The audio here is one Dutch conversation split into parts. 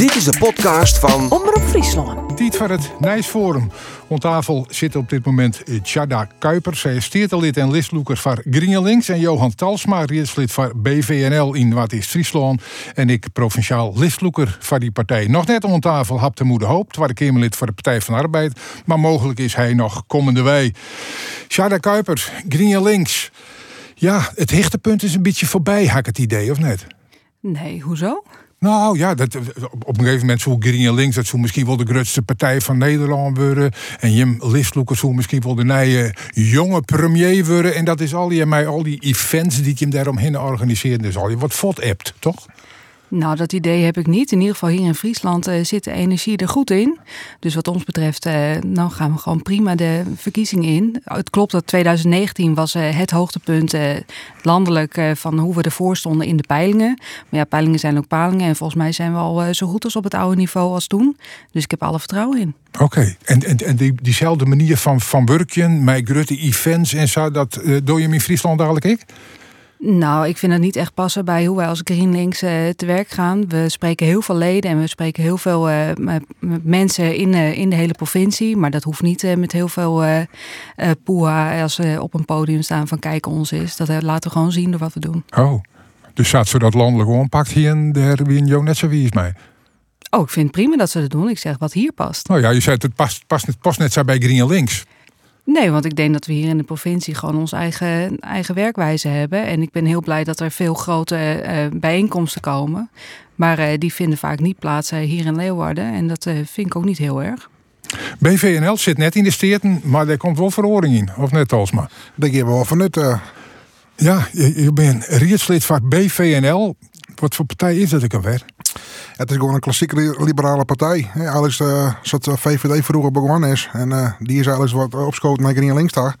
Dit is de podcast van Omroep Friesland. Tiet van het Nijsforum. Om tafel zit op dit moment Chada Kuiper. Zij is steertelid en listloeker van GreenLinks. En Johan Talsma, rietslid van BVNL in Wat is Friesland. En ik provinciaal listloeker van die partij. Nog net om tafel hap de moeder hoop. Tweede Kamerlid voor de Partij van de Arbeid. Maar mogelijk is hij nog komende wij. Chada Kuiper, GreenLinks. Ja, het hichtepunt is een beetje voorbij, had ik het idee, of net? Nee, hoezo? Nou ja, dat, op een gegeven moment zo Green Links, dat zo misschien wel de grootste partij van Nederland worden. En Jim Listloekers zo misschien wel de nieuwe jonge premier worden. En dat is al die, mij, al die events die je hem daaromheen organiseert. Dus al die wat fot hebt, toch? Nou, dat idee heb ik niet. In ieder geval hier in Friesland uh, zit de energie er goed in. Dus wat ons betreft, uh, nou gaan we gewoon prima de verkiezingen in. Het klopt dat 2019 was uh, het hoogtepunt landelijk van hoe we ervoor stonden in de peilingen. Maar ja, peilingen zijn ook palingen. En volgens mij zijn we al zo goed als op het oude niveau als toen. Dus ik heb alle vertrouwen in. Oké, en, en, en die, diezelfde manier van, van werken, met grote events en zo, dat doe je hem in Friesland dadelijk ik? Nou, ik vind het niet echt passen bij hoe wij als GreenLinks uh, te werk gaan. We spreken heel veel leden en we spreken heel veel uh, mensen in, uh, in de hele provincie. Maar dat hoeft niet met heel veel poeha als ze op een podium staan van kijk ons is. Dat laten we gewoon zien door wat we doen. Oh, dus zat ze dat landelijk ompakt hier en daar wie een Jo net zo wie is mij? Oh, ik vind het prima dat ze dat doen. Ik zeg wat hier past. Nou ja, je zei het past, past, past net zo bij GreenLinks. Nee, want ik denk dat we hier in de provincie gewoon onze eigen, eigen werkwijze hebben. En ik ben heel blij dat er veel grote uh, bijeenkomsten komen. Maar uh, die vinden vaak niet plaats hier in Leeuwarden. En dat uh, vind ik ook niet heel erg. BVNL zit net in de steden, maar er komt wel verhoring in. Of net, Alsma? Daar geven we wel vanuit. Ja, je, je bent rietslid van BVNL. Wat voor partij is dat ik alweer? Het is gewoon een klassieke liberale partij. Alles uh, zoals VVD vroeger begonnen is. En uh, die is alles wat opschoten naar GreenLinks daar.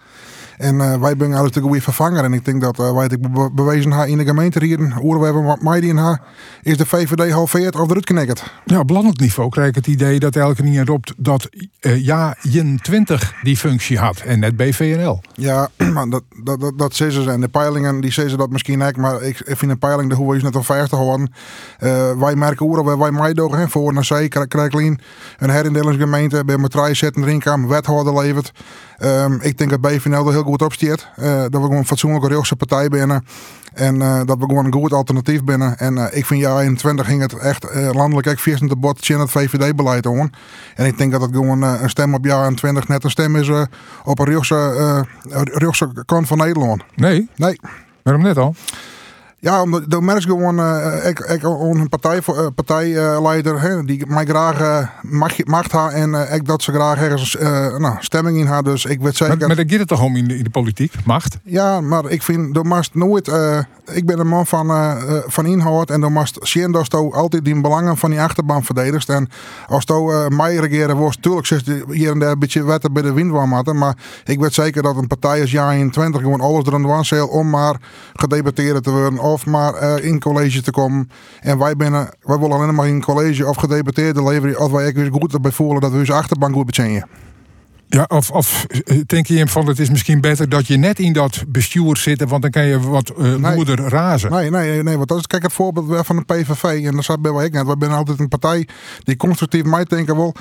En uh, wij brengen alles de goede vervanger. En ik denk dat uh, wij het be bewezen hebben in de gemeente hier, hebben mij die in is de VVD halveerd of eruit geknikkerd. Ja, op landelijk niveau krijg ik het idee dat elke niet roept dat uh, ja, Jen 20 die functie had en net BVNL. Ja, maar dat, dat, dat, dat ze. En de peilingen, die zeggen dat misschien ook, maar ik, ik vind een peiling de hoe is net al 50 geworden. wij merken we wij mij door voor naar zee, krijg een herindelingsgemeente bij Matrai zetten, Rinkam, wethouder levert. Um, ik denk dat BVNL er heel goed op stiert. Uh, dat we gewoon een fatsoenlijke rechtse partij binnen. En uh, dat we gewoon een goed alternatief binnen. En uh, ik vind jaar 21 ging het echt landelijk echt vierst de bot in het VVD-beleid hoor. En ik denk dat het gewoon een stem op jaar 20 net een stem is op een rechtse, rechtse kant van Nederland. Nee? Nee. Waarom net al? Ja, omdat de merk gewoon, uh, ik, ik een partij, uh, partijleider hè, die mij graag uh, macht, macht ha en uh, ik dat ze graag ergens nou, stemming in haar. Dus ik weet zeker. Maar, maar daar gaat het toch om in de, in de politiek, macht? Ja, maar ik vind, de mast nooit. ik ben een man van, van inhoud en dan mast zien dat je altijd die belangen van die achterban verdedigd. En als je mij regeren wordt, tuurlijk zit hier en daar een beetje wetten bij de wind van Maar ik weet zeker dat een partij als jaar 21 gewoon alles er aan de om maar gedebatteerd te worden of maar uh, in college te komen. En wij, binnen, wij willen alleen maar in college of gedeputeerde leveren als wij echt goed erbij voelen dat we onze achterbank goed betjennen. Ja, of, of denk je van het is misschien beter dat je net in dat bestuur zit, want dan kan je wat uh, nee. razen. Nee, nee, nee, want dat is kijk het voorbeeld van de PVV en dat staat bij ik net. We zijn altijd een partij die constructief mij denken wil.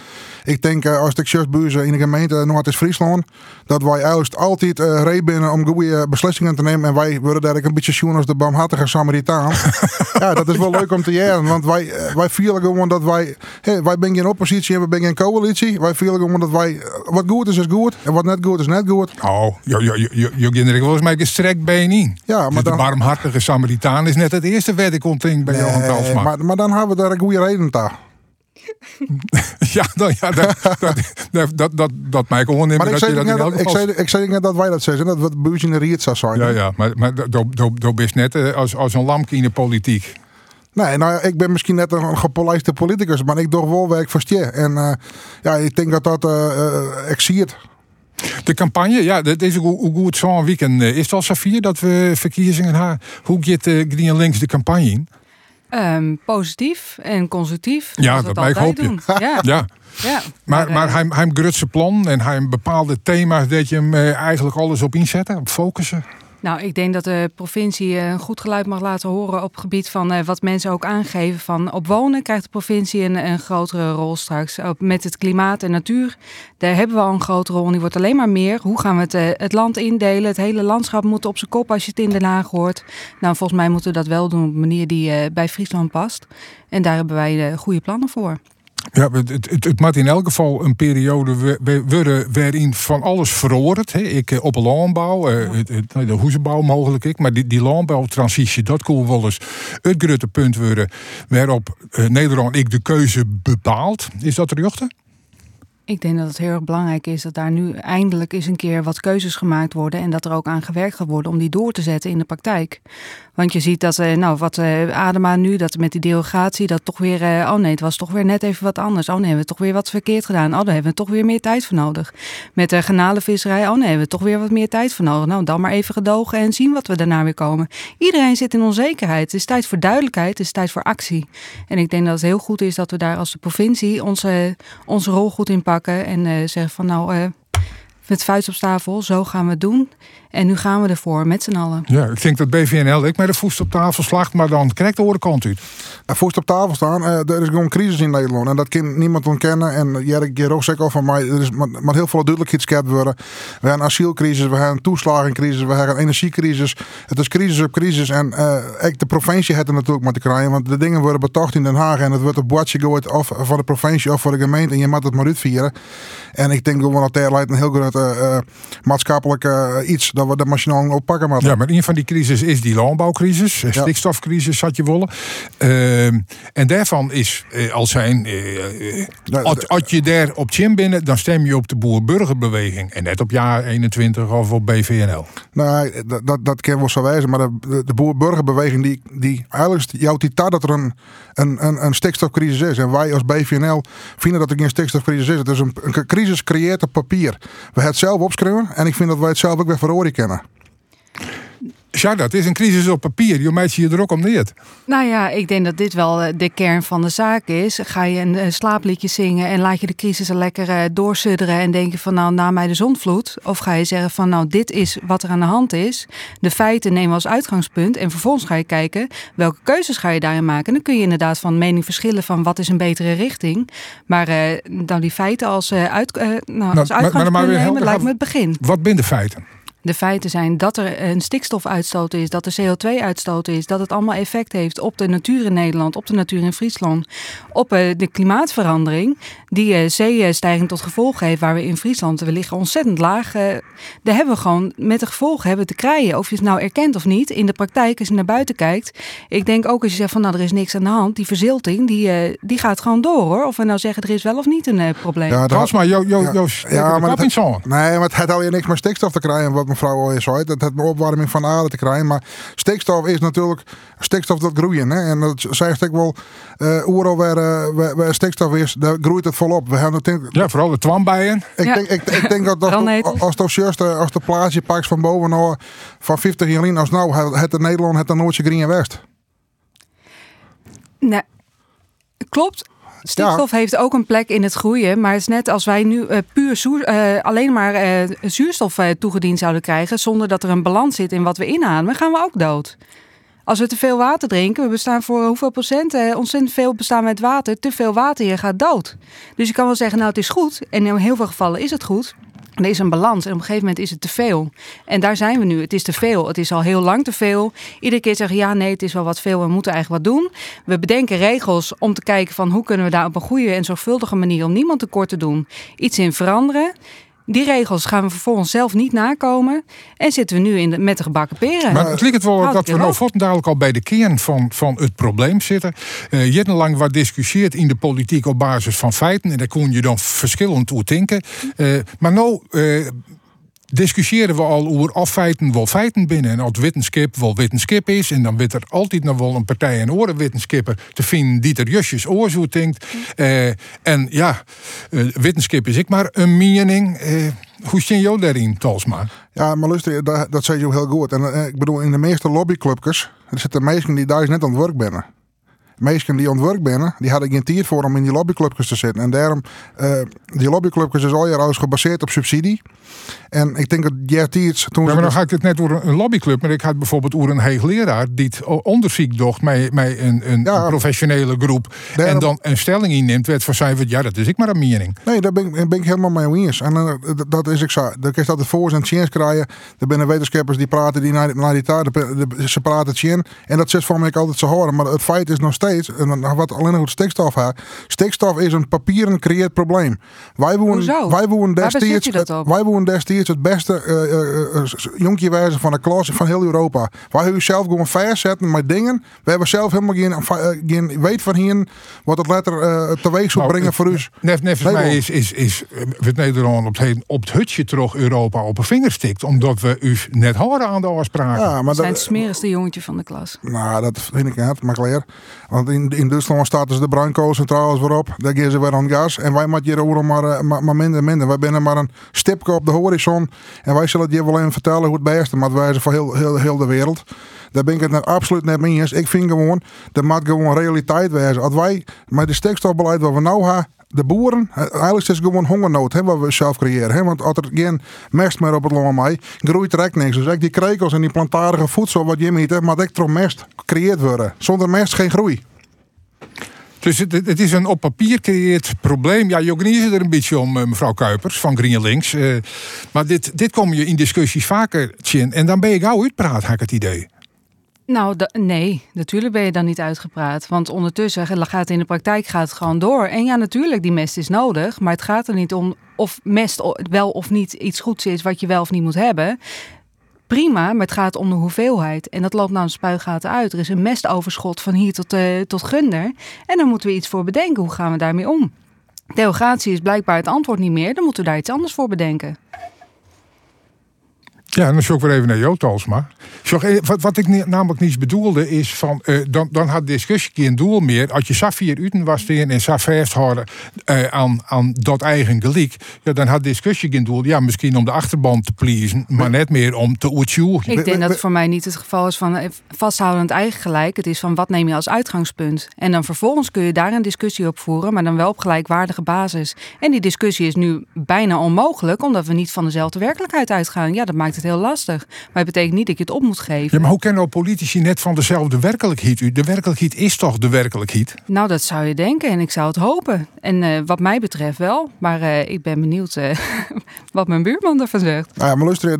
Ik denk uh, als ik buizen in de gemeente Noord-Friesland, dat wij juist altijd uh, reed binnen om goede beslissingen te nemen en wij worden daar een beetje zien als de barmhartige Samaritaan. ja, dat is wel leuk om te jaren, want wij, wij vielen gewoon dat wij, hey, wij zijn in oppositie en we zijn in coalitie. Wij vielen gewoon dat wij wat goed is is goed en wat net goed is net goed. Oh, je, je, je, je kinderen volgens mij gestrekt been in. Ja, maar dus dan... De barmhartige Samaritaan is net het eerste wat ik ontving bij nee, Johan Talsma. Maar, maar dan hebben we daar een goede reden toe. ja, dan, ja dat, dat, dat, dat, dat mij gewoon Maar ik zei, dat net, ik, zei, ik zei net dat wij dat zeggen, dat wat buurtje in de riet zou zijn. Ja, ja, maar, maar dat best net eh, als, als een lamp in de politiek. Nee, nou, ik ben misschien net een gepolijste politicus, maar ik doe wel werk voor je. En uh, ja, ik denk dat dat uh, uh, ik zie het. De campagne, ja, dat is hoe goed zo'n weekend is het al, Safir, dat we verkiezingen hebben. Hoe gaat uh, Green Links de campagne in? Um, positief en constructief. Ja, dat hoop je. Ja. ja. Ja, maar, maar, hij, hij grutse plan en hij bepaalde thema's dat je hem eigenlijk alles op inzetten, op focussen. Nou, ik denk dat de provincie eh, een goed geluid mag laten horen op het gebied van uh, wat mensen ook aangeven. Van op wonen krijgt de provincie een, een grotere rol straks. Ook met het klimaat en natuur, daar hebben we al een grote rol. En die wordt alleen maar meer. Hoe gaan we het, uh, het land indelen? Het hele landschap moet op zijn kop als je het in Den Haag hoort. Nou, volgens mij moeten we dat wel doen op een manier die bij Friesland past. En daar hebben wij goede plannen voor. Ja, het, het, het maakt in elk geval een periode worden waarin van alles verandert. Ik op een landbouw, de hoezenbouw mogelijk, ik, maar die, die landbouwtransitie, dat kon wel eens het grote punt worden waarop Nederland ik de keuze bepaalt. Is dat er jochten? Ik denk dat het heel erg belangrijk is dat daar nu eindelijk eens een keer wat keuzes gemaakt worden en dat er ook aan gewerkt gaat worden om die door te zetten in de praktijk. Want je ziet dat, eh, nou, wat uh, Adema nu, dat met die derogatie, dat toch weer, uh, oh nee, het was toch weer net even wat anders. Oh nee, hebben we toch weer wat verkeerd gedaan. Oh, daar hebben we toch weer meer tijd voor nodig. Met de genalenvisserij, oh nee, hebben we toch weer wat meer tijd voor nodig. Nou, dan maar even gedogen en zien wat we daarna weer komen. Iedereen zit in onzekerheid. Het is tijd voor duidelijkheid, het is tijd voor actie. En ik denk dat het heel goed is dat we daar als de provincie onze, onze rol goed in pakken en zeggen van nou, met vuist op tafel, zo gaan we het doen. En nu gaan we ervoor met z'n allen. Ja, ik denk dat BVNL ik met de voest op tafel slacht, maar dan krijgt de andere kant uit. Voest op tafel staan, uh, er is gewoon een crisis in Nederland. En dat kan niemand ontkennen. En Jerk Geroog zei al van mij, er is met, heel veel duidelijkheid worden. We hebben een asielcrisis, we hebben een toeslagencrisis, we hebben een energiecrisis. Het is crisis op crisis. En uh, de provincie heeft er natuurlijk moeten krijgen. Want de dingen worden betocht in Den Haag. En het wordt op bordje gegooid of van de provincie of voor de gemeente. En je moet het maar uitvieren. En ik denk gewoon dat daar leidt een heel groot uh, maatschappelijk iets dat we de machinaal oppakken. Maar ja, maar een van die crisis is die landbouwcrisis, ja. stikstofcrisis, had je willen. Uh, en daarvan is uh, al zijn, uh, als, als, je daar op Chim binnen, dan stem je op de boer-burgerbeweging en net op jaar 21 of op BVNL. Nou, dat, dat, dat kan wel zo wijzen, maar de, de boer-burgerbeweging die, die eigenlijk jouwt die dat er een, een, een, een stikstofcrisis is. En wij als BVNL vinden dat er geen stikstofcrisis is. Het is een, een crisis creëert op papier. We het zelf opschrijven en ik vind dat wij het zelf ook weer voor kennen. Ja, dat is een crisis op papier. Je meid je er ook om neert. Nou ja, ik denk dat dit wel eh, de kern van de zaak is. Ga je een slaapliedje zingen en laat je de crisis er lekker eh, doorsudderen en denken van nou, na mij de zonvloed. Of ga je zeggen van nou, dit is wat er aan de hand is. De feiten nemen we als uitgangspunt en vervolgens ga je kijken welke keuzes ga je daarin maken. En dan kun je inderdaad van mening verschillen van wat is een betere richting. Maar uh, dan die feiten als, uit, nou, nou, als uitgangspunt maar, maar, maar nemen, lijkt me het begin. Wat binnen feiten? De feiten zijn dat er een stikstofuitstoot is, dat er CO2-uitstoot is, dat het allemaal effect heeft op de natuur in Nederland, op de natuur in Friesland, op eh, de klimaatverandering, die eh, zeestijging tot gevolg heeft, waar we in Friesland, we liggen ontzettend laag. Eh, daar hebben we gewoon met de gevolgen hebben te krijgen. Of je het nou erkent of niet, in de praktijk, als je naar buiten kijkt. Ik denk ook als je zegt van nou, er is niks aan de hand, die verzilting, die, die gaat gewoon door hoor. Of we nou zeggen er is wel of niet een probleem. Ja, dat was maar, jo, jo, jo, ja, maar het, nee, maar het had al je niks meer stikstof te krijgen, wat mevrouw al eens zei, dat het een opwarming van aarde te krijgen. Maar stikstof is natuurlijk stikstof dat groeien. Hè? En dat zegt ik wel, uh, overal waar, uh, waar, waar, stikstof is, daar groeit het volop. We hebben het ja, vooral de twambijen. Ik, denk, ik, ik denk dat, dat als, als, juist, als de plaatje pakt van boven nou, van 50 jaar als nou, het, het Nederland het dan nooit green en west. Nee, klopt. Stikstof heeft ook een plek in het groeien. Maar het is net als wij nu uh, puur uh, alleen maar uh, zuurstof toegediend zouden krijgen. zonder dat er een balans zit in wat we inademen, gaan we ook dood. Als we te veel water drinken, we bestaan voor hoeveel procent? ontzettend veel bestaan met water. Te veel water, je gaat dood. Dus je kan wel zeggen, nou het is goed. En in heel veel gevallen is het goed. Er is een balans en op een gegeven moment is het te veel. En daar zijn we nu. Het is te veel. Het is al heel lang te veel. Iedere keer zeggen ja, nee, het is wel wat veel. We moeten eigenlijk wat doen. We bedenken regels om te kijken van hoe kunnen we daar op een goede en zorgvuldige manier om niemand tekort te doen iets in veranderen. Die regels gaan we vervolgens zelf niet nakomen. En zitten we nu in de, met de gebakken peren. Maar het lijkt wel dat we nou dadelijk al bij de kern van, van het probleem zitten. Uh, jarenlang wat discussieerd in de politiek op basis van feiten. En daar kon je dan verschillend over denken. Uh, maar nou... Uh, discussiëren we al over of feiten wel feiten binnen. En als wetenschap wel wetenschap is, en dan wordt er altijd nog wel een partij en oren wetenschapper te vinden die er justjes oorzoek denkt. Uh, en ja, uh, wetenschap is ik maar een mening. Uh, hoe zie je daarin, Talsma? Ja, maar luister, dat, dat zei je heel goed. En ik bedoel, in de meeste lobbyclubjes er zitten mensen die daar net aan het werk binnen. Meesten die ontwerkt binnen, die hadden geen tijd voor om in die lobbyclubjes te zitten. En daarom, uh, die lobbyclubjes is al jaren gebaseerd op subsidie. En ik denk dat Gertiers toen. Ja, maar dan ga ik het net over een lobbyclub. Maar ik had bijvoorbeeld over een heegleraar die het onderzoek docht met, met een, een professionele groep. en dan een stelling inneemt, werd van zijn ja, dat is ik maar een mening. Nee, daar ben ik, ben ik helemaal mee eens. En uh, dat is ik zo. Dan kun je dat voor en chance krijgen. Er zijn wetenschappers die praten die naar, naar die taart, ze praten chin. En dat zit voor mij altijd zo horen. Maar het feit is nog steeds, en wat alleen nog het stikstof heeft. Stikstof is een papieren creëert probleem. Wij wonen, wij wonen destijds, wij wonen destijds het beste uh, uh, jonkje wijze van de klas van heel Europa. Wij hebben zelf gewoon verzetten met dingen. We hebben zelf helemaal geen, geen weet van hier wat het letter teweeg zou nou, brengen voor u. Net, net voor mij is, is, is het Nederland op het, op het hutje terug Europa op een vinger stikt. Omdat we u net horen aan de afspraken. Ja, maar zijn het smerigste jongetje van de klas. Nou, dat vind ik net, maar klaar. Want in, in Duitsland staat dus de bruinkoolcentrales weer op. Daar gaan ze weer aan gas. En wij moeten hier maar, maar, maar minder minder. Wij binnen maar een stipje op de horizon. En wij zullen je wel even vertellen hoe het beste moet wijzen voor heel, heel, heel de wereld. Daar ben ik het absoluut net mee eens. Ik vind gewoon, dat moet gewoon realiteit wijzen. Als wij met de stikstofbeleid wat we nou hebben, de boeren, eigenlijk is het gewoon hongernood hè, wat we zelf creëren. Hè? Want als er geen mest meer op het land mij, groeit er echt niks. Dus echt die krekels en die plantaardige voedsel wat je meet, maar ik toch mest gecreëerd worden. Zonder mest geen groei. Dus het, is een op papier creëerd probleem. Ja, je er een beetje om, eh, mevrouw Kuipers van GreenLinks. Uh, maar dit, dit kom je in discussies vaker, Chin. En dan ben je gauw uitpraat, heb ik het idee. Nou, nee, natuurlijk ben je dan niet uitgepraat. Want ondertussen gaat in de praktijk gaat het gewoon door. En ja, natuurlijk, die mest is nodig. Maar het gaat er niet om of mest wel of niet iets goeds is wat je wel of niet moet hebben prima, maar het gaat om de hoeveelheid. En dat loopt nou een spuigaten uit. Er is een mestoverschot van hier tot, uh, tot gunder. En dan moeten we iets voor bedenken. Hoe gaan we daarmee om? Derogatie is blijkbaar het antwoord niet meer. Dan moeten we daar iets anders voor bedenken. Ja, dan zoek ik weer even naar Jo Talsma. Wat, wat ik namelijk niet bedoelde is van, uh, dan, dan had discussie een doel meer. Als je Safir Uten was tegen en Safir houden uh, aan, aan dat eigen gelijk, ja, dan had discussie geen doel. Ja, misschien om de achterband te pleasen, maar net meer om te oetsjoegen. Ik denk dat het voor mij niet het geval is van eh, vasthouden aan het eigen gelijk. Het is van wat neem je als uitgangspunt. En dan vervolgens kun je daar een discussie op voeren, maar dan wel op gelijkwaardige basis. En die discussie is nu bijna onmogelijk, omdat we niet van dezelfde werkelijkheid uitgaan. Ja, dat maakt het heel lastig. Maar het betekent niet dat je het op moet geven. Ja, maar hoe kennen politici net van dezelfde werkelijkheid? De werkelijkheid is toch de werkelijkheid? Nou, dat zou je denken en ik zou het hopen. En uh, wat mij betreft wel. Maar uh, ik ben benieuwd uh, wat mijn buurman ervan zegt. Nou ja, maar luister,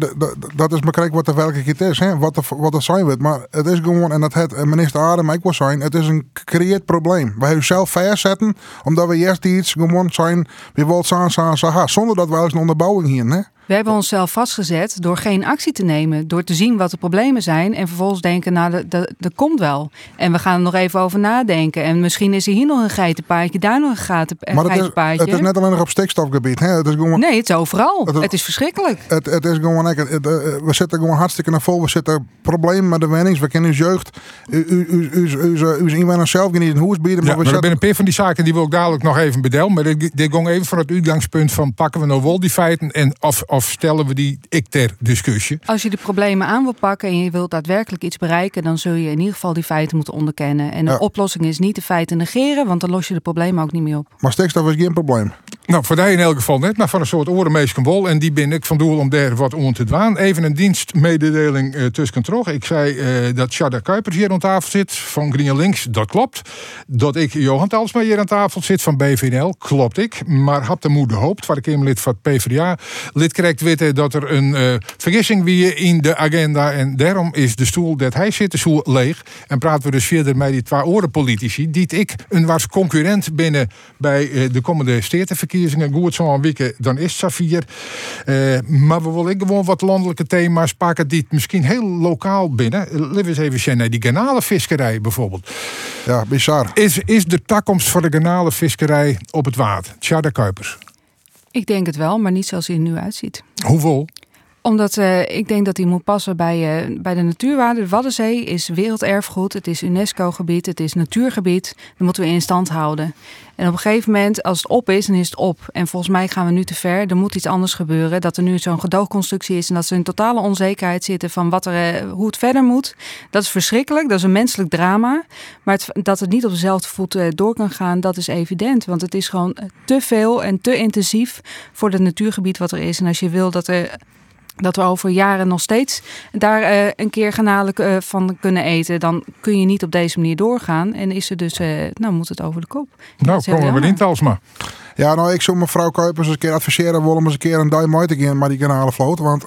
dat is maar kijk wat de werkelijkheid is. Hè? Wat, de, wat er zijn wordt. Maar het is gewoon, en dat het minister Adem ik wil zijn, het is een gecreëerd probleem. Wij hebben zelf verzetten, omdat we eerst iets gewoon zijn, we willen samen, samen, zonder dat we eens een onderbouwing hier. Hè? We hebben onszelf vastgezet door geen actie te nemen. Door te zien wat de problemen zijn. En vervolgens denken, nou, dat, dat, komt wel. En we gaan er nog even over nadenken. En misschien is er hier nog een geitenpaadje, daar nog een gaten, maar geitenpaadje. Het is, het is net alleen nog op stikstofgebied. Hè? Het is gewoon, nee, het is overal. Het, is verschrikkelijk. Het, het is gewoon, het, eh, we zitten gewoon hartstikke naar vol. We zitten problemen met de wennings. We kennen uw jeugd. U, u, u, u, u, u inwoners zelf niet een hoes bieden. Maar, ja, we maar een paar van die zaken die wil ik dadelijk nog even bedelen. Maar dit, dit ging even van het uitgangspunt van pakken we nou wel die feiten en of, of stellen we die ik ter discussie. Als je de problemen aan wil pakken en je wilt daadwerkelijk iets bereiken, dan zul je in ieder geval die feiten moeten onderkennen. En de oplossing is niet de feiten negeren, want dan los je de problemen ook niet meer op. Maar stikstof is geen probleem. Nou, voor die in elk geval net, maar van een soort orenmeeskenbol. En die ben ik van doel om daar wat om te dwaan. Even een dienstmededeling uh, tussen terug. Ik zei uh, dat Shada Kuipers hier aan tafel zit van GreenLinks. Dat klopt. Dat ik Johan Talsma hier aan tafel zit van BVNL. Klopt ik. Maar had de moeder hoopt, waar ik lid van het PvdA. Lid krijgt weten dat er een uh, vergissing wie in de agenda. En daarom is de stoel dat hij zit, de stoel leeg. En praten we dus verder met die twee orenpolitici. Die ik een was concurrent binnen bij de komende steerteverkiezingen verkiezingen goed zo'n week, dan is Safir. Uh, maar we willen gewoon wat landelijke thema's pakken die misschien heel lokaal binnen. Laten eens even zien naar die garnalenvisserij bijvoorbeeld. Ja, bizar. Is, is de toekomst voor de garnalenvisserij op het water? Tja, de Kuipers. Ik denk het wel, maar niet zoals hij er nu uitziet. Hoeveel? Omdat uh, ik denk dat die moet passen bij, uh, bij de natuurwaarde. De Waddenzee is werelderfgoed, het is UNESCO-gebied, het is natuurgebied. Dat moeten we in stand houden. En op een gegeven moment, als het op is, dan is het op. En volgens mij gaan we nu te ver. Er moet iets anders gebeuren. Dat er nu zo'n gedoogconstructie is en dat ze in totale onzekerheid zitten van wat er, uh, hoe het verder moet. Dat is verschrikkelijk. Dat is een menselijk drama. Maar dat het niet op dezelfde voet door kan gaan, dat is evident. Want het is gewoon te veel en te intensief voor het natuurgebied wat er is. En als je wil dat er dat we over jaren nog steeds daar uh, een keer genadelijk uh, van kunnen eten, dan kun je niet op deze manier doorgaan. En is er dus, uh, nou moet het over de kop. Nou, komen we in Talsma. Ja, nou, ik zou mevrouw Kuipers eens een keer adviseren willen eens een keer een duim uit te gaan maar die kanalen Want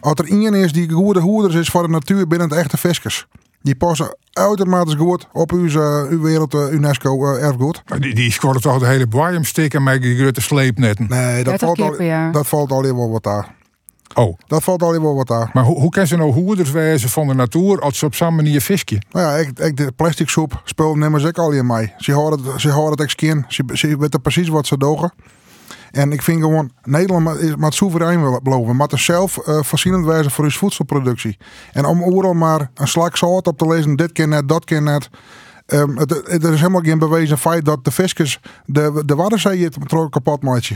als er iemand is die goede hoeders is voor de natuur binnen het echte fiskers. Die passen uitermate goed op uw, uw wereld UNESCO erfgoed. Die, die scoren toch de hele boaiem stikken met die grote sleepnetten? Nee, dat, valt al, dat valt al wel wat daar. Oh. Dat valt al wel wat daar. Maar hoe, hoe kan ze nou hoeders wezen van de natuur als ze op zo'n manier visje? Nou ja, ik, ik, de plastic soep spul nemen ze ook al in mij. Ze horen het, ze horen het skin. Ze, ze weten precies wat ze dogen. En ik vind gewoon, Nederland is maar soeverein beloven. Maar het zelf uh, voorzienend wijze voor uw voedselproductie. En om overal maar een slag zout op te lezen, dit keer net, dat keer net. Um, het, het, er is helemaal geen bewezen feit dat de fiscus de, de Waddenzee het kapot maakt.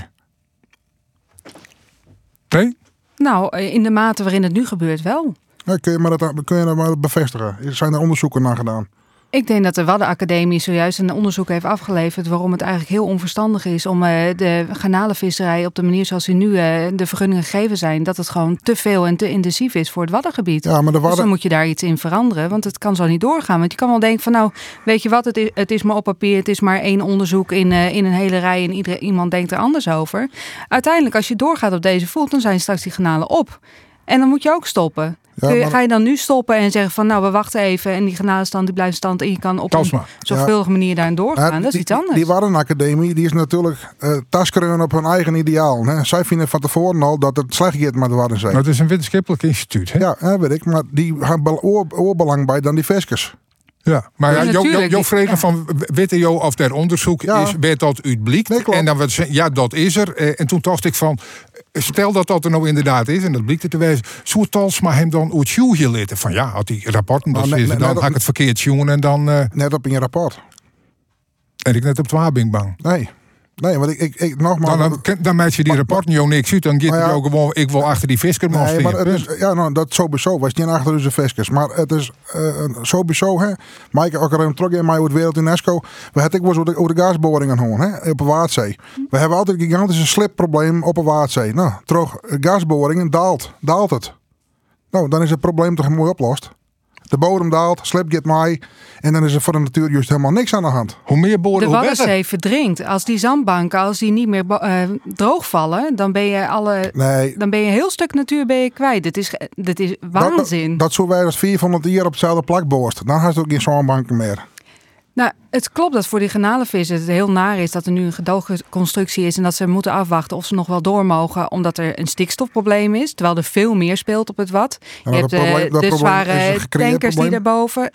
Nee? Nou, eh, in de mate waarin het nu gebeurt wel. Ja, kun, je maar dat, kun je dat maar bevestigen? Zijn er onderzoeken naar gedaan? Ik denk dat de Waddenacademie zojuist een onderzoek heeft afgeleverd waarom het eigenlijk heel onverstandig is om uh, de garnalenvisserij op de manier zoals die nu uh, de vergunningen gegeven zijn, dat het gewoon te veel en te intensief is voor het Waddengebied. Ja, maar de Wadden... Dus dan moet je daar iets in veranderen, want het kan zo niet doorgaan. Want je kan wel denken van nou, weet je wat, het is, het is maar op papier, het is maar één onderzoek in, uh, in een hele rij en iedereen, iemand denkt er anders over. Uiteindelijk, als je doorgaat op deze voet, dan zijn straks die garnalen op. En dan moet je ook stoppen. Ja, Ga je dan nu stoppen en zeggen van nou we wachten even en die genadestand die blijft stand en je kan op een zorgvuldige ja. manier daarin doorgaan. dat is die, iets anders. Die Warrenacademie die is natuurlijk uh, taskeren op hun eigen ideaal. Hè. Zij vinden van tevoren al dat het slecht gaat met de Waddenzee. Maar het is een wetenschappelijk instituut. Hè? Ja, dat weet ik. Maar die hebben oor, oorbelang bij dan die veskers. Ja, maar ja, jouw jo, vragen van witte jo of der onderzoek is, werd dat uitblikt? Nee, en dan werd ja, dat is er. Eh, en toen dacht ik van, stel dat dat er nou inderdaad is, en dat blijkt te wijzen, zou Talsma hem dan uit hier litten? Van ja, had die rapporten, nou, net, dan had ik het verkeerd jongen en dan... Uh, net op in je rapport. En ik net op het bang. Nee. Nee, want ik, ik, ik nogmaals... Dan, dan, dan je die rapporten jou niks uit. Dan gaat ja, ook gewoon, ik wil achter die visker nee, maar er is, Ja, nou, dat sowieso. Was niet achter onze viskers. Maar het is uh, sowieso, hè. Mike, ook al terug in mij het wereld UNESCO. We hebben ik was over de, over de gasboringen gewoon, hè. Op de Waadzee. We hebben altijd een gigantische slipprobleem op de Waadzee. Nou, terug, gasboringen daalt. Daalt het. Nou, dan is het probleem toch mooi oplost. De bodem daalt, slip get mij. En dan is er voor de natuur juist helemaal niks aan de hand. Hoe meer boren, de hoe beter. De verdrinkt. Als die zandbanken, als die niet meer uh, droogvallen, dan ben je alle, nee. dan ben je een heel stuk natuur ben je kwijt. Dit is, dit is waanzin. Dat, dat, zo wij als 400 jaar op hetzelfde plak borst. Dan had je ook geen zandbanken meer. Nou, het klopt dat voor die garnalenvissen het heel naar is dat er nu een gedoogconstructie is en dat ze moeten afwachten of ze nog wel door mogen, omdat er een stikstofprobleem is, terwijl er veel meer speelt op het wat. Je hebt de, de zware tankers die daarboven.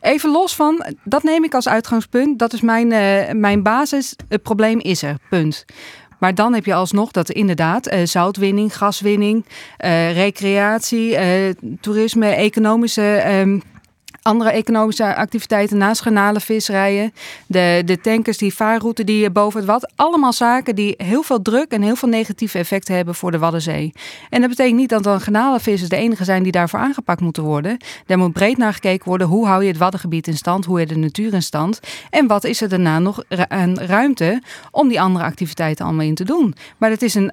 Even los van, dat neem ik als uitgangspunt. Dat is mijn, uh, mijn basis. Het probleem is er, punt. Maar dan heb je alsnog dat inderdaad uh, zoutwinning, gaswinning, uh, recreatie, toerisme, economische um, andere economische activiteiten naast garnalenvisserijen. De, de tankers, die vaarroute die boven het Wad. Allemaal zaken die heel veel druk en heel veel negatieve effecten hebben voor de Waddenzee. En dat betekent niet dat dan garnalenvissers de enige zijn die daarvoor aangepakt moeten worden. Daar moet breed naar gekeken worden. Hoe hou je het Waddengebied in stand? Hoe je de natuur in stand? En wat is er daarna nog aan ruimte om die andere activiteiten allemaal in te doen? Maar het is een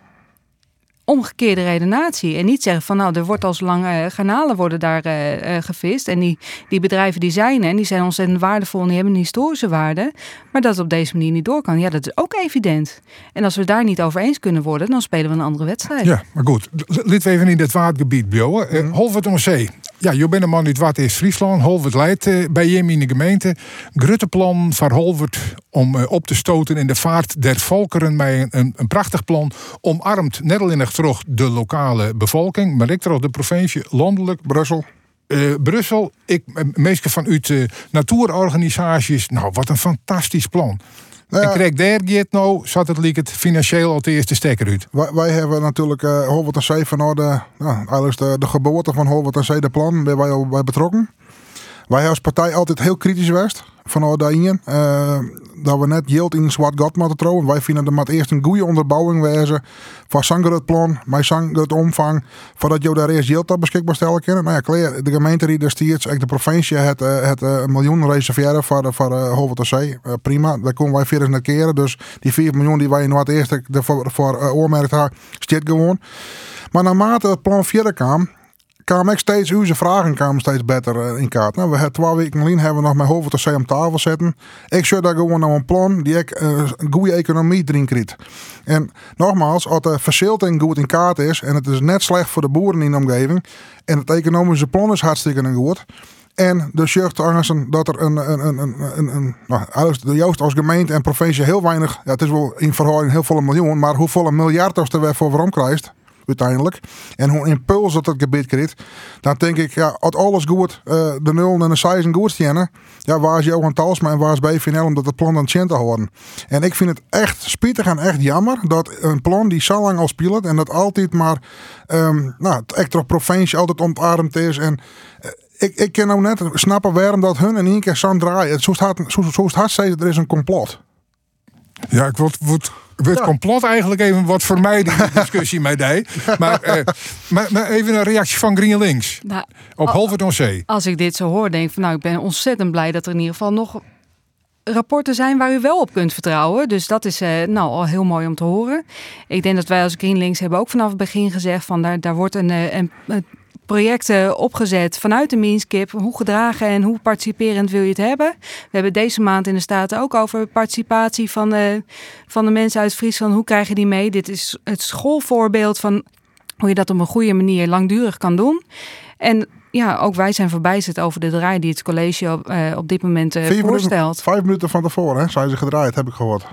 omgekeerde redenatie. En niet zeggen van nou, er wordt al zo lang uh, garnalen worden daar uh, gevist. En die, die bedrijven die zijn en die zijn ontzettend waardevol en die hebben een historische waarde. Maar dat het op deze manier niet door kan, ja, dat is ook evident. En als we daar niet over eens kunnen worden, dan spelen we een andere wedstrijd. Ja, maar goed. Laten we even in het waardgebied bouwen. Uh, Holvert om Zee. Ja, je bent een man uit wat is Friesland. Holvert leidt uh, bij je in de gemeente. Grutteplan van Holvert om op te stoten in de vaart der volkeren bij een, een, prachtig plan. Omarmt net al in terug de lokale bevolking, maar ik terug de provincie, landelijk. Brussel. Uh, Brussel, ik, meestal uh, natuurorganisaties. Nou, wat een fantastisch plan. En kreeg daar gaat nou, zat het liek het financieel al de eerste stekker uit. Wij, wij hebben natuurlijk uh, Holwert en Zee van nou, de, nou, eigenlijk de, de geboorte van Holwert en Zee, de plan, ben wij al bij betrokken. Wij als partij altijd heel kritisch geweest van daarin. Uh, dat we net yield in zwart gat moeten trouwen. Wij vinden dat maar eerst een goede onderbouwing wezen van het plan, met het omvang, voordat je daar eerst yield beschikbaar stellen. Nou ja, klaar, de gemeente die de de provincie het, eh, het, uh, miljoen reserveren voor, voor uh, prima, daar komen wij verder naar keren. Dus die 4 miljoen die wij in het eerste voor, voor uh, oormerkt hebben, gewoon. Maar naarmate het plan verder kwam, kwamen ik steeds, uw vragen kwamen steeds beter eh, in kaart. Nou, we hebben twee weken geleden hebben we nog met Hoofd C om tafel zetten. Ik zou daar gewoon naar een plan die ik uh, een goede economie krijg. En nogmaals, als de verzilting goed in kaart is en het is net slecht voor de boeren in de omgeving en het economische plan is hartstikke goed. En de jeugd dat er een, een, een, een, een, een nou, als gemeente en provincie heel weinig, ja, het is wel in verhouding heel veel miljoen, maar hoeveel een miljard als er weer voor waarom krijgt, uiteindelijk. En hoe impuls dat het gebied krijgt. Dan denk ik, ja, als alles goed, uh, de nul en de size goed stenen. Ja, waar is Johan Talsma en waar is BVNL omdat het plan aan het te houden. En ik vind het echt spietig en echt jammer dat een plan die zo lang al speelt en dat altijd maar um, nou, het extra provincie altijd ontarmd is. En uh, ik, ik kan nou net snappen waarom dat hun in één keer zo draaien. Zo staat, zo, zo staat er is een complot. Ja, ik word, word het complot eigenlijk even wat vermijden in de discussie met die. Maar, eh, maar, maar, even een reactie van GreenLinks nou, op Zee. Als ik dit zo hoor, denk ik van nou, ik ben ontzettend blij dat er in ieder geval nog rapporten zijn waar u wel op kunt vertrouwen. Dus dat is eh, nou al heel mooi om te horen. Ik denk dat wij als GreenLinks hebben ook vanaf het begin gezegd van daar, daar wordt een, eh, een, een projecten opgezet vanuit de Minskip. Hoe gedragen en hoe participerend wil je het hebben? We hebben deze maand in de Staten ook over participatie van de, van de mensen uit Friesland. Hoe krijgen die mee? Dit is het schoolvoorbeeld van hoe je dat op een goede manier langdurig kan doen. En ja, ook wij zijn verbijsterd over de draai die het college op, uh, op dit moment uh, voorstelt. vijf minuten van tevoren hè, zijn ze gedraaid, heb ik gehoord.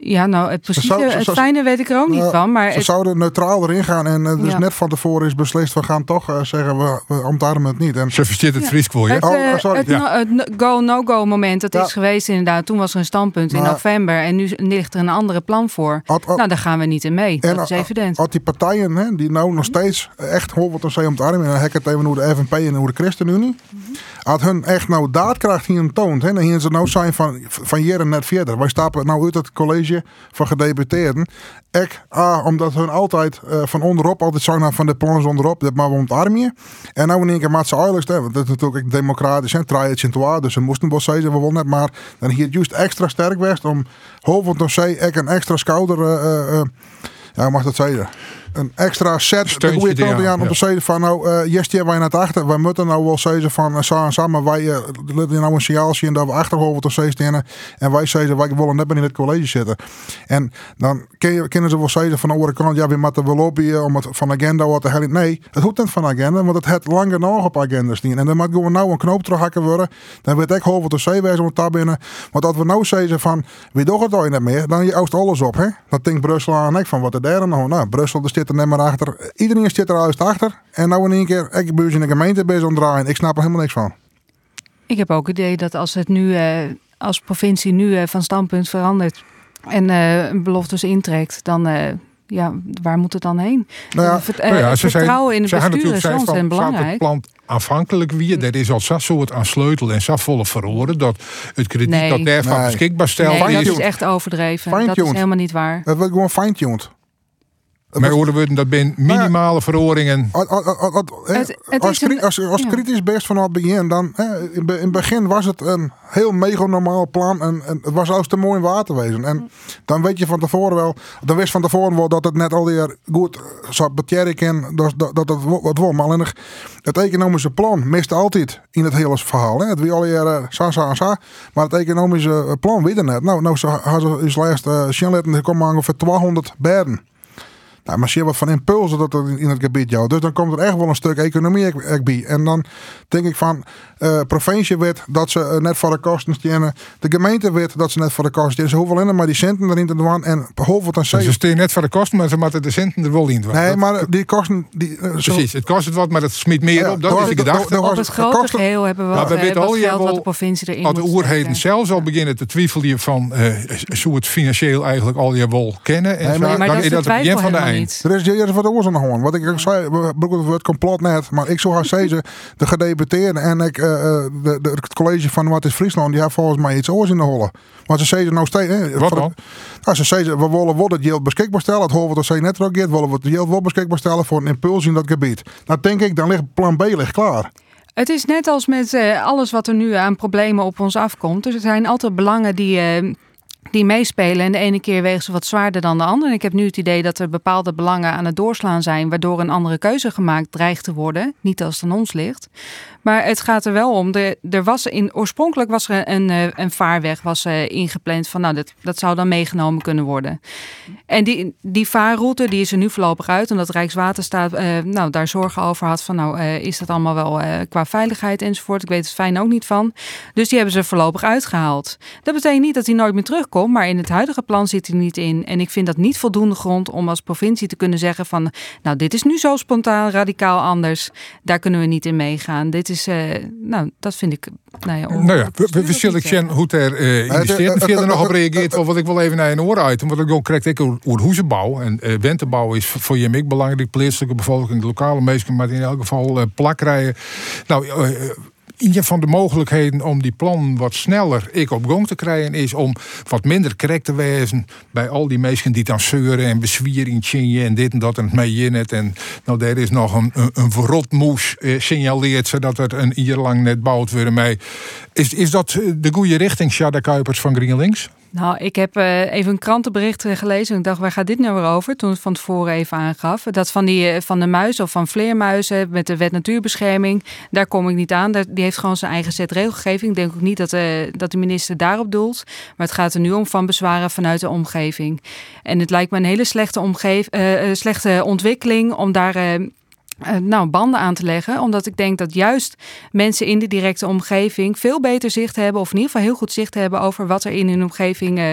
Ja, nou, het precieze, het fijne weet ik er ook niet van. Maar ze zouden neutraal erin gaan en uh, dus net van tevoren is beslist, we gaan toch uh, zeggen, we, we omarmen het niet. En, ze het Fries voor je. Het, oh, sorry. Het, go-no-go moment, dat is geweest inderdaad. Toen was er een standpunt in november en nu ligt er een andere plan voor. nou, daar gaan we niet in mee. En, dat is evident. Als die partijen hè, die nou nog steeds echt wat om te armen, en dan hek het even hoe de FNP en hoe de ChristenUnie, als hun echt nou daadkracht hier toont, hè, dan hier ze nou zijn van, van jaren net verder. Wij stappen nou uit het college van gedeputeerden. Ik, ah, omdat hun altijd uh, van onderop, altijd zijn van de plans onderop, dat maar we omarmen. En nou in één keer met z'n want dat is natuurlijk democratisch en het dus ze moesten wel zeggen, we net, maar dan hier juist extra sterk was om hoofd of zee, ik een extra schouder, uh, uh, ja, mag dat zeggen? Een extra set de goede kant aan om te zeggen van nou, uh, jestje wij naar achter. Wij moeten nou wel zeggen van uh, samen wij uh, nou een signaal zien dat we achterhoofd of steeds en wij zeggen wij willen net in het college zitten. En dan kunnen ze wel zeggen van de andere kant ja we moeten wel lobbyen om het van agenda wat te halen. Nee, het hoeft niet van agenda, want het het langer nog op agenda staan. En dan moet gewoon nou een knoop terughakken worden. Dan weet ik hoofd of zee wezen om daar binnen. Want als we nou zeggen van wie doet het al niet meer, dan je oost alles op hè. Dat denkt Brussel aan ik van wat er daar nou. Nou, Brussel er zit er net maar achter. Iedereen zit er juist achter. En nou in één keer, ik ben in de gemeente bezig omdraaien. Ik snap er helemaal niks van. Ik heb ook het idee dat als het nu uh, als provincie nu uh, van standpunt verandert en uh, beloftes intrekt, dan ja, waar moet het dan heen? Nou ja, nou ja, vertrouwen in de bestuur is ontzettend belangrijk. Het plan aanvankelijk wie er is al zo'n soort aan sleutel en zo volle verhoren dat het krediet nee. dat daarvan nee. beschikbaar stelt. Nee, dat is echt overdreven. Dat is helemaal niet waar. Het wordt gewoon fine-tuned. Maar hoorden we dat ben minimale verhoringen. Als, als, kritisch best van het begin, dan in het begin was het een heel mega normaal plan en, en het was zelfs te mooi waterwezen. En dan weet je van tevoren wel, dan wist van tevoren wel dat het net alweer goed zat betjerken dat, dat, dat het wat wordt. Maar alleen het economische plan mist altijd in het hele verhaal. Hè. Het wie alweer uh, sa, sa, sa, maar het economische plan weet er net. Nou, nou ze hadden ze laatst uh, Sjenletten gekomen ongeveer 200 bedden. Nou, maar zie je wat van impulsen dat er in het gebied jou. Dus dan komt er echt wel een stuk economie bij. En dan denk ik van, eh provincie weet dat ze eh, net voor de kosten stenen. De gemeente weet dat ze net voor de kosten stenen. Ze hoeven alleen maar die centen erin te doen. En behalve dan Dus ze steken net voor de kosten, maar ze moeten de centen er wel in. doen. Nee, Dat- maar die kosten. Die, eh, zo- Precies, het kost het wat, maar het smiet meer Ja, op. Dat is de gedachte. daar- Op het grote kost- geheel hebben we Maar we weten al, geld wat de provincie erin Als de oerheden zelfs al beginnen te twijfelen van eh zo het financieel eigenlijk al je wel kennen. En Nee, zo, maar- dan dat is de dat het begin twijfel van de eind. Niet. Er is wat oorzaak nog gewoon. Wat ik ook zei, we het complot net. Maar ik zou gaan zeggen, de gedeputeerden en ik, eh, eh, de, de, het college van Wat is Friesland, die hebben volgens mij iets oors in de holle. Maar ze zeggen nou steeds. hè, Wat dan? Nou, ze zeggen, we willen wel het geld beschikbaar stellen. Het horen we dat ze net ook willen we het geld wel beschikbaar stellen voor een impuls in dat gebied. Nou denk ik, dan ligt plan B ligt klaar. Het is net als met eh, alles wat er nu aan problemen op ons afkomt. Dus er zijn altijd belangen die, eh, die meespelen. En de ene keer wegen ze wat zwaarder dan de andere. En ik heb nu het idee dat er bepaalde belangen aan het doorslaan zijn. Waardoor een andere keuze gemaakt dreigt te worden. Niet als het aan ons ligt. Maar het gaat er wel om. De, er was in, oorspronkelijk was er een, eh, een vaarweg was, eh, ingepland. Van, nou, dat, dat zou dan meegenomen kunnen worden. En die, die vaarroute die is er nu voorlopig uit. Omdat Rijkswaterstaat eh, nou, daar zorgen over had. Van nou, eh, is dat allemaal wel eh, qua veiligheid enzovoort. Ik weet het fijn ook niet van. Dus die hebben ze voorlopig uitgehaald. Dat betekent niet dat hij nooit meer terugkomt. Maar in het huidige plan zit hij niet in. En ik vind dat niet voldoende grond om als provincie te kunnen zeggen van... Nou, dit is nu zo spontaan, radicaal anders. Daar kunnen we niet in meegaan. Dit is, eh, nou, dat vind ik... Nou ja, Nou ja, we, zullen zien hoe het er eh, in het- de steden het- verder nog op reageert. Wat ik wel even naar een oor uit. Want ik ook krijg ik over hoezenbouw. En eh wentebouw is voor je en ik belangrijk. Plaatselijke bevolking, de lokale mensen, maar in elk geval eh plak rijden. Nou, eh, een van de mogelijkheden om die plan wat sneller ik op gang te krijgen is om wat minder correct te wezen bij al die mensen die dan zeuren en bezwieren in Tjinje en dit en dat en het mee in het. En nou, daar is nog een, een, een verrotmoes eh, signaleert zodat het een jaar lang net bouwd worden mee. Is, is dat eh, de goede richting, Sjada Kuipers van GreenLinks? Nou, ik heb eh, even een krantenbericht eh, gelezen. En ik dacht, waar gaat dit nou weer over? Toen het van tevoren even aangaf. Dat van, die, eh, van de muizen of van vleermuizen met de wet natuurbescherming. Daar kom ik niet aan. Die heeft gewoon zijn eigen set regelgeving. Ik denk ook niet dat, eh, dat de minister daarop doelt. Maar het gaat er nu om van bezwaren vanuit de omgeving. En het lijkt me een hele slechte, omgev eh, slechte ontwikkeling om daar... eh, nou, banden aan te leggen. Omdat ik denk dat juist mensen in de directe omgeving veel beter zicht hebben, of in ieder geval heel goed zicht hebben over wat er in hun omgeving eh,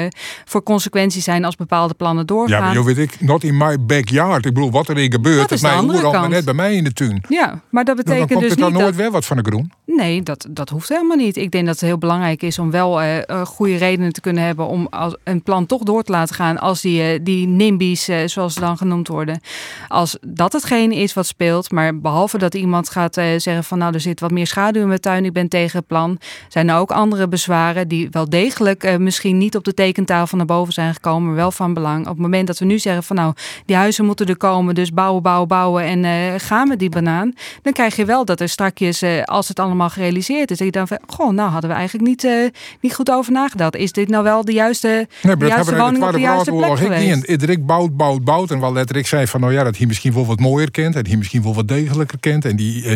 voor consequenties zijn als bepaalde plannen doorgaan. Ja, maar joh, weet ik, not in my backyard. Ik bedoel, wat er hier gebeurt, Dat dat is de mijn andere oer al net bij mij in de tuin. Ja, maar dat Dan, dan betekent komt dus er dan niet nooit dat... weer wat van de groen. Nee, dat, dat hoeft helemaal niet. Ik denk dat het heel belangrijk is om wel eh, goede redenen te kunnen hebben om als een plan toch door te laten gaan als die, die NIMBY's, zoals ze dan genoemd worden. Als dat hetgene is wat speelt, maar behalve dat iemand gaat eh, zeggen van nou er zit wat meer schaduw in mijn tuin, ik ben tegen het plan, zijn er ook andere bezwaren die wel degelijk eh, misschien niet op de tekentafel naar boven zijn gekomen, maar wel van belang. Op het moment dat we nu zeggen van nou die huizen moeten er komen, dus bouwen, bouwen, bouwen en eh, gaan met die banaan, dan krijg je wel dat er strakjes, als het allemaal gerealiseerd is, dat je dan van, goh, nou hadden we eigenlijk niet, niet goed over nagedacht. Is dit nou wel de juiste, Nee, de juiste we woning op de juiste plek geweest? niet. Iedereen bouwt, bouwt, bouwt. En wel letterlijk zei van, nou ja, dat hij misschien wel wat mooier kent. En hij misschien wel wat degelijker kent. En die, eh,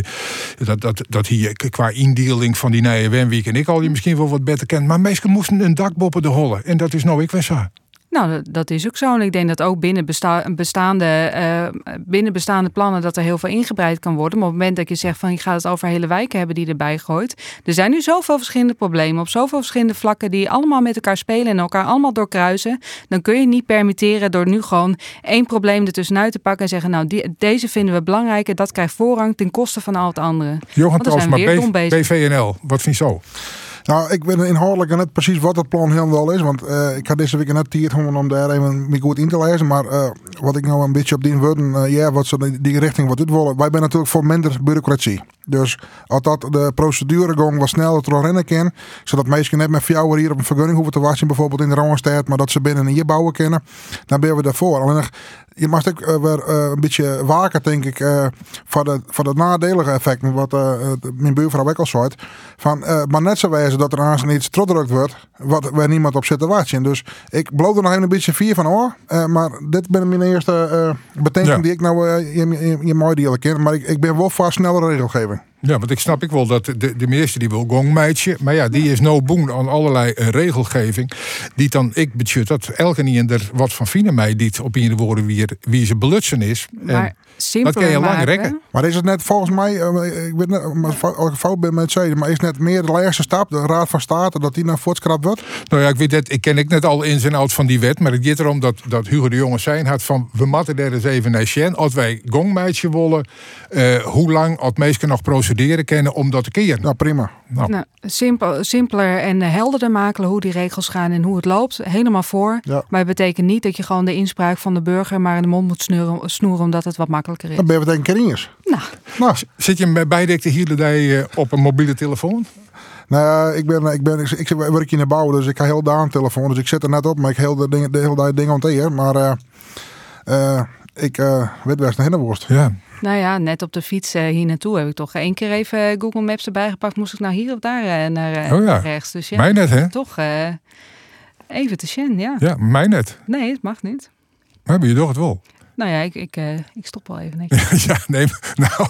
dat, dat, dat hij qua indeling van die nieuwe Wenweek en ik al die misschien wel wat beter kent. Maar meesten moesten een dak boppen de hollen. En dat is nou ik wel zo. Nou, dat, is ook zo. En ik denk dat ook binnen, besta bestaande, eh, binnen bestaande plannen dat er heel veel ingebreid kan worden. Maar op het moment dat je zegt van je gaat het over hele wijken hebben die erbij gooit. Er zijn nu zoveel verschillende problemen op zoveel verschillende vlakken die allemaal met elkaar spelen en elkaar allemaal doorkruisen. Dan kun je niet permitteren door nu gewoon één probleem ertussenuit te pakken en zeggen nou die, deze vinden we belangrijk en dat krijgt voorrang ten koste van al het andere. Johan B- bezig. BVNL. Wat vind je zo? Nou, ik weet inhoudelijk net precies wat het plan helemaal is. Want eh, ik had deze week net tijd gewoon om daar even mee goed in te lezen. Maar eh, wat ik nou een beetje op die woorden, eh, ja, wat ze die, richting wat dit willen. Wij zijn natuurlijk voor minder bureaucratie. Dus als dat de proceduregang wat sneller doorrennen kan. Zodat mensen net met vier hier op een vergunning hoeven te wachten. Bijvoorbeeld in de Randstad. Maar dat ze binnen een bouwen kunnen. Dan ben we daarvoor. Alleen je mag ook uh, weer uh, een beetje waken, denk ik, uh, voor, de, voor de nadelige effecten. Wat mijn buurvrouw ook al zei. Van, maar net zo wijzen dat er aan iets teruggedrukt wordt. Wat, waar niemand op zit te wachten. Dus ik beloof er nog even een beetje vier van hoor. maar dit ben mijn eerste ja. die ik nou je, je, je mooi delen ken. Maar ik, ik ben wel voor snellere regelgeving. Ja, want ik snap ik wel dat de, de meeste die wil gongmeidje. Maar ja, die is no boen aan allerlei uh, regelgeving. Die dan ik budget dat elke niet er wat van vinden mij dit op in de woorden wie, wie ze belutsen is. Maar dat kan je lang rekken. Maar is het net volgens mij, uh, ik weet net, als ik fout ben met het maar is net meer de eerste stap, de Raad van State, dat die naar voortschrapt wordt? Nou ja, ik weet het, ik ken ik net al ins en outs van die wet, maar het gaat erom dat, dat Hugo de Jonge zijn had van we matten er eens even naar Sjen. Als wij gongmeidje willen, uh, hoe lang als meesten nog procederen kennen om dat te keren. Nou, prima. Nou. nou simpel, simpeler en helderder maken hoe die regels gaan en hoe het loopt. Helemaal voor. Maar het betekent niet dat je gewoon de inspraak van de burger maar in de mond moet snoeren, snoeren omdat het wat makkelijker is. Dan ben je meteen keriers. Nou. nou. Zit je bij de hele dag op een mobiele telefoon? Nou, ik ben, ik ben, ik, ik werk in de bouw, dus ik ga heel daar een telefoon. Dus ik zit er net op, maar ik heel de, dingen, de hele dingen aan het Maar uh, uh, ik uh, weet best naar Hinderworst. Ja. Nou ja, net op de fiets uh, hier naartoe heb ik toch één keer even Google Maps erbij gepakt. Moest ik nou hier of daar uh, naar oh ja. rechts. Dus ja, mij net hè? Toch even te shen, ja. Ja, mij net. Nee, het mag niet. Maar heb je toch het wel? Nou ja, ik, ik, ik stop wel even. ja, nee, nou,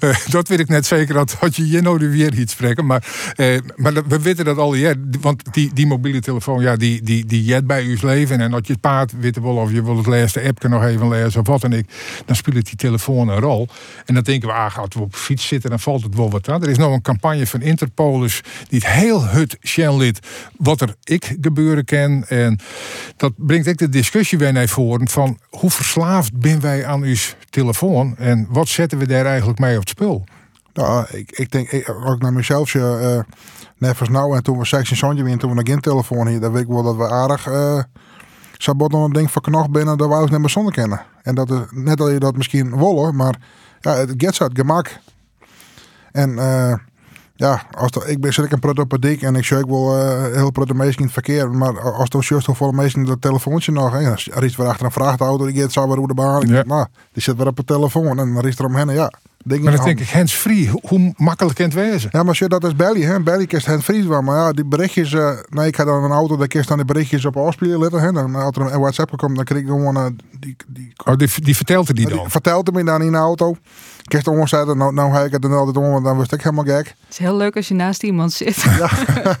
uh, dat weet ik net zeker dat, dat je hier nou weer iets spreken. Maar, uh, maar we weten dat al, ja, want die, die mobiele telefoon, ja, die, die, die jet bij uw leven. En als je het paard weet wel of je wil het laatste appje nog even lezen of wat en ik, dan speelt die telefoon een rol. En dan denken we, ah, we op fiets zitten, dan valt het wel wat aan. Er is nou een campagne van Interpolis die het heel hut lid wat er ik gebeuren kan. En dat brengt ook de discussie weer naar voren van hoe verslaafd ben wij aan uw telefoon en wat zetten we daar eigenlijk mee op het spul? Nou, ik, ik denk, ik, als ik naar mezelf uh, net als nou en toen we seks en zondje weer toen we een telefoon hier, dan weet ik wel dat we aardig uh, sabot een ding van knocht binnen dat we ook net zonder kennen. En dat is net dat je dat misschien willen, maar ja, het gets uit gemak. En uh, ja, als ik ben zit ik een protopadiek en ik zie wel uh, heel protomees in het verkeer. Maar als er juist volle mensen dat telefoontje nog. Hè, er is weer achter een vrachtauto, die gaat zo weer hoe de baan. Ja. Nou, die zit weer op de telefoon en dan is er omheen. Ja, Dingen maar dan denk ik, hands-free, hoe makkelijk kan het wezen? Ja, maar dat is belly, hè? Belly kist hands-free wel. Maar ja, die berichtjes, uh, nee, ik ga dan een auto, daar kist dan die berichtjes op afspelen letten. Hè? Dan als er een WhatsApp komt, dan krijg ik gewoon, uh, die, die, oh, die, die vertelt er die dan? Die vertelt me dan in de auto. Kist gewoon zeggen, nou, nou ga ik het dan altijd om, dan wist ik helemaal gek. Het is heel leuk als je naast iemand zit. ja,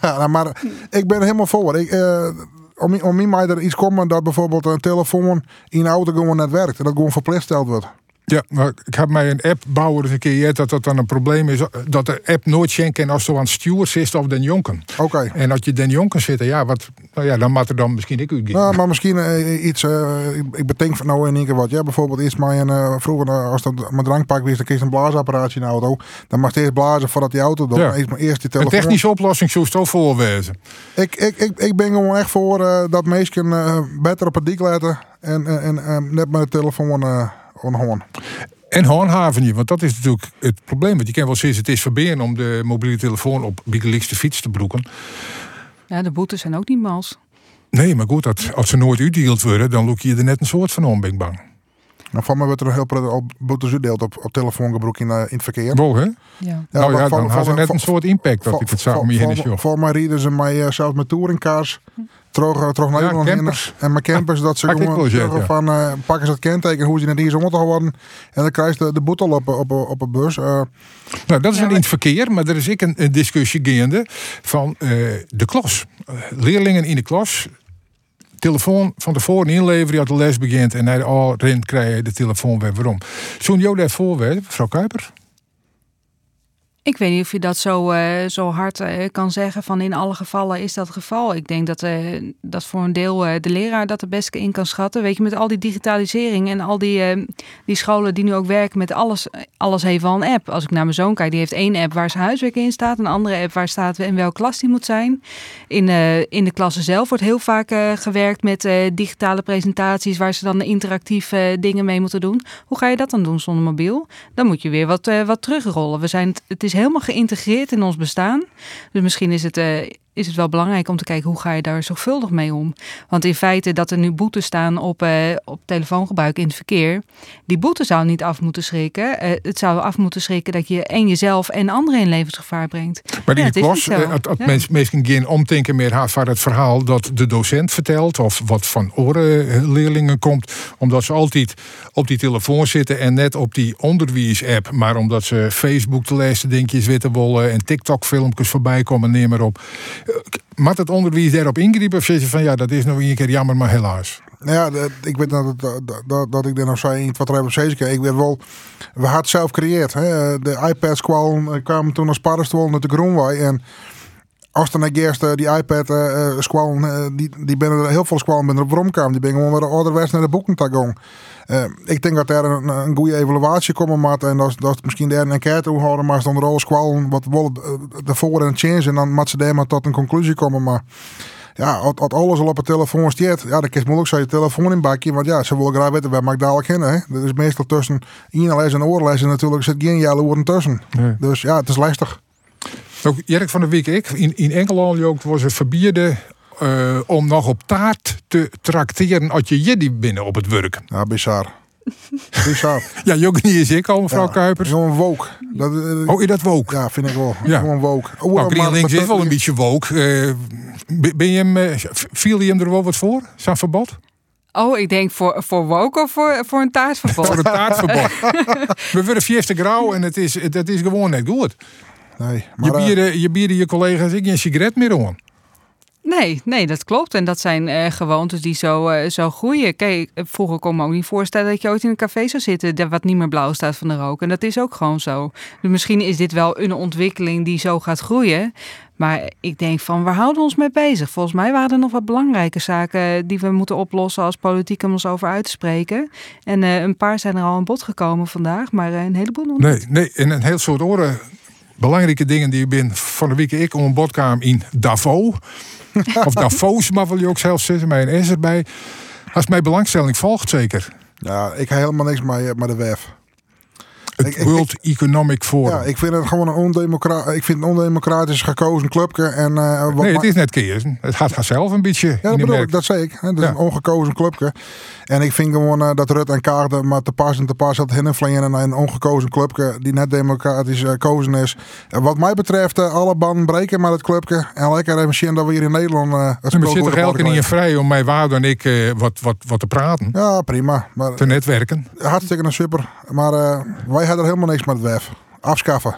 nou, maar ik ben helemaal voor. Ik, uh, om, om mij er iets komen dat bijvoorbeeld een telefoon in de auto gewoon net werkt. En dat gewoon verplicht wordt. Ja, maar ik heb mij een app bouwen dus een keer dat dat dan een probleem is. Dat de app nooit schenken als zo aan stuur zit of den jonken. Oké. En als je den jonken zit, ja, wat, nou ja, dan moet er dan misschien ik u Nou, maar misschien uh, iets, uh, ik bedenk van nou in één keer wat. Ja, bijvoorbeeld iets mijn, uh, vroeger als dat mijn drankpak was, dan kreeg een blaasapparaatje in de auto. Dan mag je eerst blazen voordat die auto doet. Ja. Eerst, eerst die telefoon. Een technische oplossing zou toch voorwezen. Ik, ik, ik, ik ben gewoon echt voor dat mensen beter op het dik letten en, en, en net met de telefoon onhoorn. En handhaven je, want dat is natuurlijk het probleem. Want je kan wel zeggen, het is verberen om de mobiele telefoon op de fiets te broeken. Ja, de boetes zijn ook niet mals. Nee, maar goed, dat, als ze nooit uitdeeld worden, dan look je er net een soort van om, ben ik bang. Nou, van mij wordt er een heel boetes uitdeeld op, op telefoongebruik in, uh, in het verkeer. Wel, hè? Ja. ja nou ja, dan had ze net een soort impact dat ik het zou om je heen Voor mij rieden ze mij uh, zelfs met touringcars terug, eh, terug naar Nederland. En mijn campers, dat ze gewoon zeggen van uh, pakken ze het kenteken, hoe ze naar hier zo worden. En dan krijg je de, de boetel op, op, op een bus. Uh, nou, dat is ja, in het verkeer, maar er is ik een, een discussie gaande van uh, de klas. leerlingen in de klas telefoon van tevoren inleveren, als de les begint en hij al rent krijg je de telefoon weer waarom. Zo'n jou daarvoor, mevrouw Kuiper? Ik weet niet of je dat zo, uh, zo hard uh, kan zeggen van in alle gevallen is dat het geval. Ik denk dat, uh, dat voor een deel de leraar dat er best in kan schatten. Weet je, met al die digitalisering en al die, die scholen die nu ook werken met alles, alles heeft een app. Als ik naar mijn zoon kijk, die heeft één app waar zijn huiswerk in staat. Een andere app waar staat in welke klas die moet zijn. In, in de klasse zelf wordt heel vaak gewerkt met digitale presentaties waar ze dan interactief dingen mee moeten doen. Hoe ga je dat dan doen zonder mobiel? Dan moet je weer wat, wat terugrollen. We zijn, het is helemaal geïntegreerd in ons bestaan. Dus misschien is het, uh, is het wel belangrijk om te kijken hoe ga je daar zorgvuldig mee om. Want in feite dat er nu boetes staan op, uh, op telefoongebruik in het verkeer, die boete zou niet af moeten schrikken. Uh, het zou af moeten schrikken dat je en jezelf en anderen in levensgevaar brengt. Maar die ja, het, het ja. mensen geen omdenken meer had van het verhaal dat de docent vertelt of wat van orenleerlingen komt, omdat ze altijd op die telefoon zitten en net op die onderwijs-app, maar omdat ze Facebook te lezen, denkjes witte wollen en TikTok-filmpjes voorbij komen, neem maar op. Mag het onderwijs daarop ingrijpen of zeg je van ja, dat is nog een keer jammer, maar helaas? Nou ja, ik weet dat, dat, dat, ik er nog zei, wat er even zeker. Ik weet wel, we hadden zelf gecreëerd. De iPads kwamen, kwamen toen als paddenstoel naar de Groenwaai. En als dan eerst die iPad uh, squallen, die, die binnen heel veel squallen binnen op romkam. Die ben gewoon weer ouderwets naar de boeken. Uh, ik denk dat er een, een goede evaluatie komen moet. En dat, dat misschien daar een enquête hoe houden, maar dan alle squallen wat willen de voor en change. En dan moet ze daar maar tot een conclusie komen. Maar ja, als, als alles al op het telefoon staat, ja, dan kun je moeilijk zo je telefoon inbakken. Want ja, ze willen graag weten waar ik dadelijk heen. Hè? Dat is meestal tussen e-les en oorles en natuurlijk zit geen jelle woorden tussen. Nee. Dus ja, het is lastig. Ook Jerk van de Week, ik, in, in Engeland ook, was het verbieden uh, om nog op taart te trakteren als je jiddy binnen op het werk. Ja, bizar. bizar. ja, Jokken is ik al, mevrouw ja, Kuipers. Gewoon woke. Dat, uh, oh, is dat woke? Ja, vind ik wel. Ja. Gewoon woke. Oh, nou, GreenLinks is wel een beetje woke. Uh, ben je hem, uh, viel je hem er wel wat voor, zo'n verbod? Oh, ik denk voor, voor woke of voor, voor een taartverbod? voor een taartverbod. We willen fiesta grauw en het is, dat is gewoon net goed. Nee, maar, je, bieden, je bieden je collega's ik geen sigaret meer om. Nee, nee, dat klopt. En dat zijn uh, gewoontes die zo, uh, zo groeien. Kijk, vroeger kon me ook niet voorstellen dat je ooit in een café zou zitten wat niet meer blauw staat van de rook. En dat is ook gewoon zo. Dus misschien is dit wel een ontwikkeling die zo gaat groeien. Maar ik denk van, waar houden we ons mee bezig? Volgens mij waren er nog wat belangrijke zaken die we moeten oplossen als politiek om ons over uit te spreken. En uh, een paar zijn er al aan bod gekomen vandaag, maar een heleboel nog nee, Nee, in een heel soort oren belangrijke dingen die je bent van de week ik om een bodkamer in Davos. of Davos, maar wil je ook zelf zitten, met een S erbij. Als mijn belangstelling volgt, zeker. Ja, ik heb helemaal niks met, met de WEF. Het World Economic Forum. Ja, ik vind het gewoon een ondemocratisch, ik vind een ondemocratisch gekozen clubje. En, uh, wat nee, het is net keer. Het gaat zelf een beetje. Ja, dat bedoel ik, dat zei ik. Het is ja. een ongekozen clubje. En ik vind gewoon uh, dat Rut en Kaarten maar te pas en te pas had hinnenvlingen en een ongekozen clubje die net democratisch gekozen is. En wat mij betreft, alle banden breken met het clubje. En lekker even zien dat we hier in Nederland. Uh, het we zitten elke niet vrij om mij Waarde en ik wat, wat, wat te praten. Ja, prima. Maar, te netwerken. Hartstikke een super. Maar wij hadden helemaal niks met WEF. Afschaffen.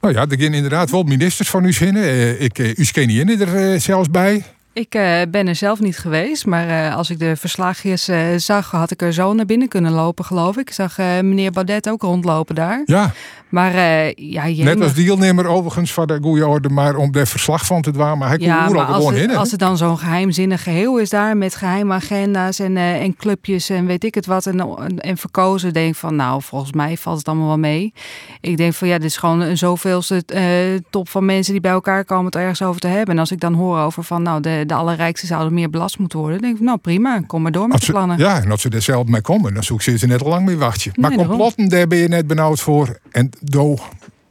Nou ja, er zijn inderdaad wel ministers van u zinnen. Ik, u je er zelfs bij. Ik uh, ben er zelf niet geweest, maar uh, als ik de verslagjes uh, zag, had ik er zo naar binnen kunnen lopen, geloof ik. Ik zag meneer Baudet ook rondlopen daar. Ja. Maar ja, Net als deelnemer overigens van de goede orde, maar om er verslag van te doen. Maar hij komt ja, maar gewoon het, in. Als het dan zo'n geheimzinnig geheel is daar met geheime agenda's en, en clubjes en weet ik het wat en, en verkozen, denk ik van nou, volgens mij valt het allemaal wel mee. Ik denk van ja, dit is gewoon een zoveelste top van mensen die bij elkaar komen het ergens over te hebben. En als ik dan hoor over van nou, de de allerrijkste zouden meer belast moeten worden. Dan denk ik, nou prima, kom maar door met de plannen. Ja, en als ze er zelf mee komen, dan zoek ze net al lang mee wachtje. Nee, maar complotten, daar ben je net benauwd voor. En do,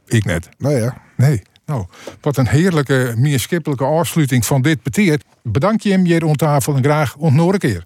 ik net. Nee, ja. Nee. Nou, wat een heerlijke, meerskippelijke afsluiting van dit peteer. Bedank je hem hier om tafel en graag ontnoor een keer.